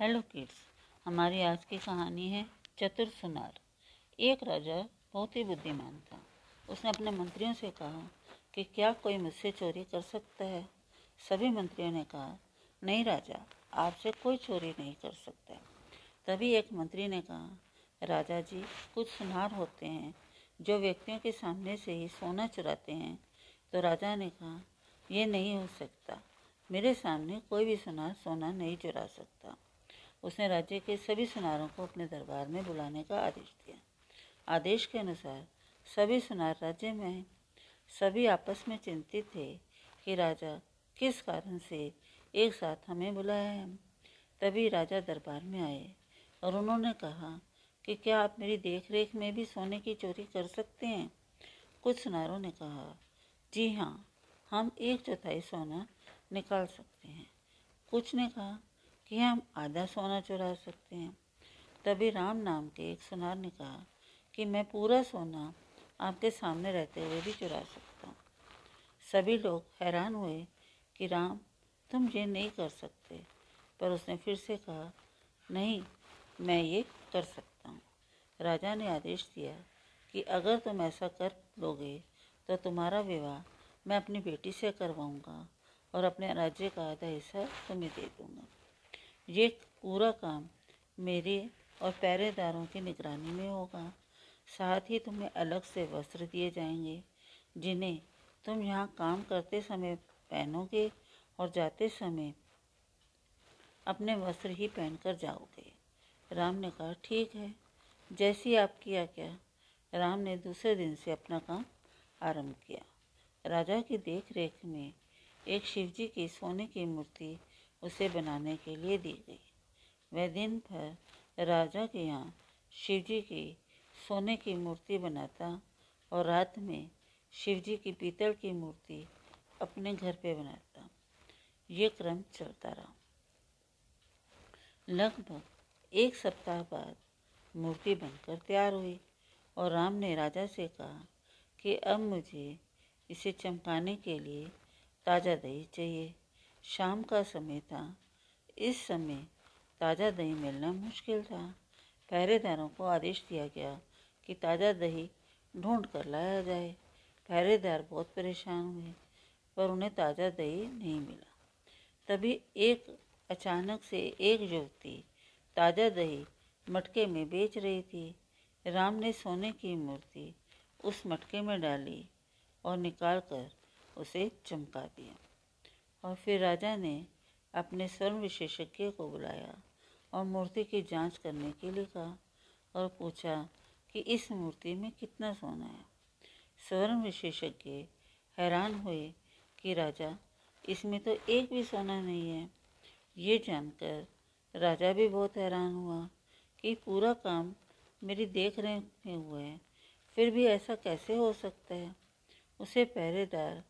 Hello kids, हमारी आज की कहानी है चतुर सुनार। एक राजा बहुत ही बुद्धिमान था। उसने अपने मंत्रियों से कहा कि क्या कोई मुझसे चोरी कर सकता है? सभी मंत्रियों ने कहा, नहीं राजा, आपसे कोई चोरी नहीं कर सकता तभी एक मंत्री ने कहा, राजा जी, कुछ सुनार होते हैं, जो व्यक्तियों के सामने से ही सोना चुराते हैं। तो राजा ने कहा यह नहीं हो सकता। मेरे सामने कोई भी सुनार सोना नहीं चुरा सकता। उसने राज्य के सभी सुनारों को अपने दरबार में बुलाने का आदेश दिया। आदेश के अनुसार सभी सुनार राज्य में, सभी आपस में चिंतित थे कि राजा किस कारण से एक साथ हमें बुलाया। है तभी राजा दरबार में आए और उन्होंने कहा कि क्या आप मेरी देख रेख में भी सोने की चोरी कर सकते हैं? कुछ सुनारों ने कहा, जी हाँ हम एक चौथाई सोना निकाल सकते हैं। कुछ ने कहा कि हम आधा सोना चुरा सकते हैं। तभी राम नाम के एक सुनार ने कहा कि मैं पूरा सोना आपके सामने रहते हुए भी चुरा सकता हूँ। सभी लोग हैरान हुए कि राम, तुम ये नहीं कर सकते। पर उसने फिर से कहा, नहीं, मैं ये कर सकता हूँ। राजा ने आदेश दिया कि अगर तुम ऐसा कर लोगे तो तुम्हारा विवाह मैं अपनी बेटी से करवाऊँगा और अपने राज्य का आधा हिस्सा तुम्हें दे दूँगा। ये पूरा काम मेरे और पहरेदारों की निगरानी में होगा। साथ ही तुम्हें अलग से वस्त्र दिए जाएँगे, जिन्हें तुम यहाँ काम करते समय पहनोगे और जाते समय अपने वस्त्र ही पहनकर जाओगे। राम ने कहा, ठीक है। जैसी आपकी आज्ञा। राम ने दूसरे दिन से अपना काम आरंभ किया। राजा की देख रेख में एक शिवजी की सोने की मूर्ति उसे बनाने के लिए दी गई। वह दिन भर राजा के यहाँ शिवजी की सोने की मूर्ति बनाता और रात में शिवजी की पीतल की मूर्ति अपने घर पे बनाता। ये क्रम चलता रहा। लगभग एक सप्ताह बाद मूर्ति बनकर तैयार हुई और राम ने राजा से कहा कि अब मुझे इसे चमकाने के लिए ताज़ा दही चाहिए। शाम का समय था। इस समय ताज़ा दही मिलना मुश्किल था। पहरेदारों को आदेश दिया गया कि ताज़ा दही ढूंढ कर लाया जाए। पहरेदार बहुत परेशान हुए, पर उन्हें ताज़ा दही नहीं मिला। तभी एक अचानक से एक युवती ताज़ा दही मटके में बेच रही थी। राम ने सोने की मूर्ति उस मटके में डाली और निकाल कर उसे चमका दिया। और फिर राजा ने अपने स्वर्ण विशेषज्ञ को बुलाया और मूर्ति की जाँच करने के लिए कहा और पूछा कि इस मूर्ति में कितना सोना है। स्वर्ण विशेषज्ञ हैरान हुए कि राजा, इसमें तो एक भी सोना नहीं है। ये जानकर राजा भी बहुत हैरान हुआ कि पूरा काम मेरी देख रेख में हुआ है। फिर भी ऐसा कैसे हो सकता है? उसे पहरेदार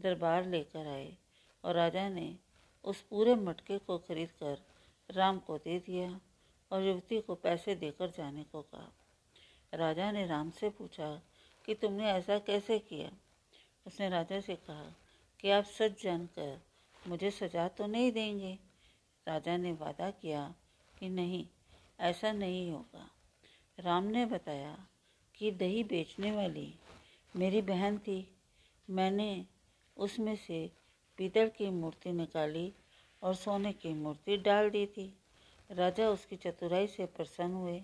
दरबार लेकर आए और राजा ने उस पूरे मटके को खरीद कर राम को दे दिया और युवती को पैसे देकर जाने को कहा। राजा ने राम से पूछा कि तुमने ऐसा कैसे किया? उसने राजा से कहा कि आप सच जानकर मुझे सजा तो नहीं देंगे। राजा ने वादा किया कि नहीं, ऐसा नहीं होगा। राम ने बताया कि दही बेचने वाली मेरी बहन थी। मैंने उसमें से पीतल की मूर्ति निकाली और सोने की मूर्ति डाल दी थी। राजा उसकी चतुराई से प्रसन्न हुए।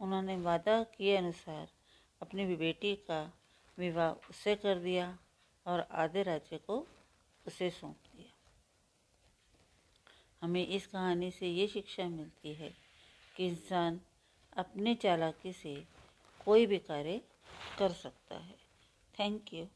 उन्होंने वादा किए अनुसार अपनी बेटी का विवाह उससे कर दिया और आधे राज्य को उसे सौंप दिया। हमें इस कहानी से ये शिक्षा मिलती है कि इंसान अपने चालाकी से कोई भी कार्य कर सकता है। Thank you.